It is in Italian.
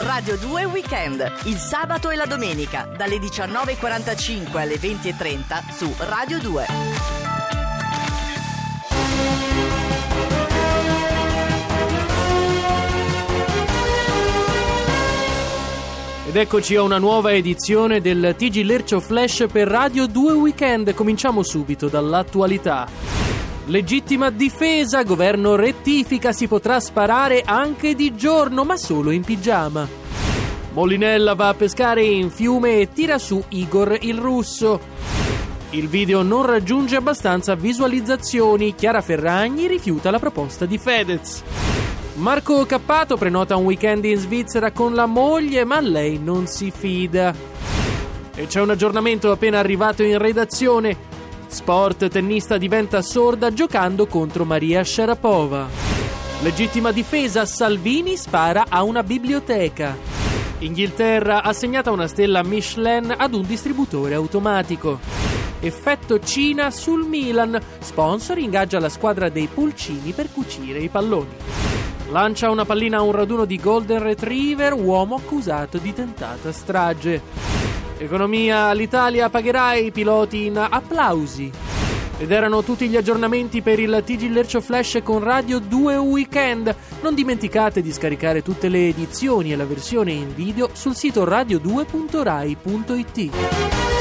Radio 2 Weekend, il sabato e la domenica, dalle 19.45 alle 20.30 su Radio 2. Ed eccoci a una nuova edizione del TG Lercio Flash per Radio 2 Weekend. Cominciamo subito dall'attualità. Legittima difesa, governo rettifica, si potrà sparare anche di giorno, ma solo in pigiama. Molinella va a pescare in fiume e tira su Igor il russo. Il video non raggiunge abbastanza visualizzazioni, Chiara Ferragni rifiuta la proposta di Fedez. Marco Cappato prenota un weekend in Svizzera con la moglie, ma lei non si fida. E c'è un aggiornamento appena arrivato in redazione. Sport tennista diventa sorda giocando contro Maria Sharapova. Legittima difesa, Salvini spara a una biblioteca. Inghilterra assegnata una stella Michelin ad un distributore automatico. Effetto Cina sul Milan. Sponsor ingaggia la squadra dei pulcini per cucire i palloni. Lancia una pallina a un raduno di Golden Retriever, uomo accusato di tentata strage. Economia, l'Italia pagherà i piloti in applausi. Ed erano tutti gli aggiornamenti per il TG Lercio Flash con Radio 2 Weekend. Non dimenticate di scaricare tutte le edizioni e la versione in video sul sito radio2.rai.it.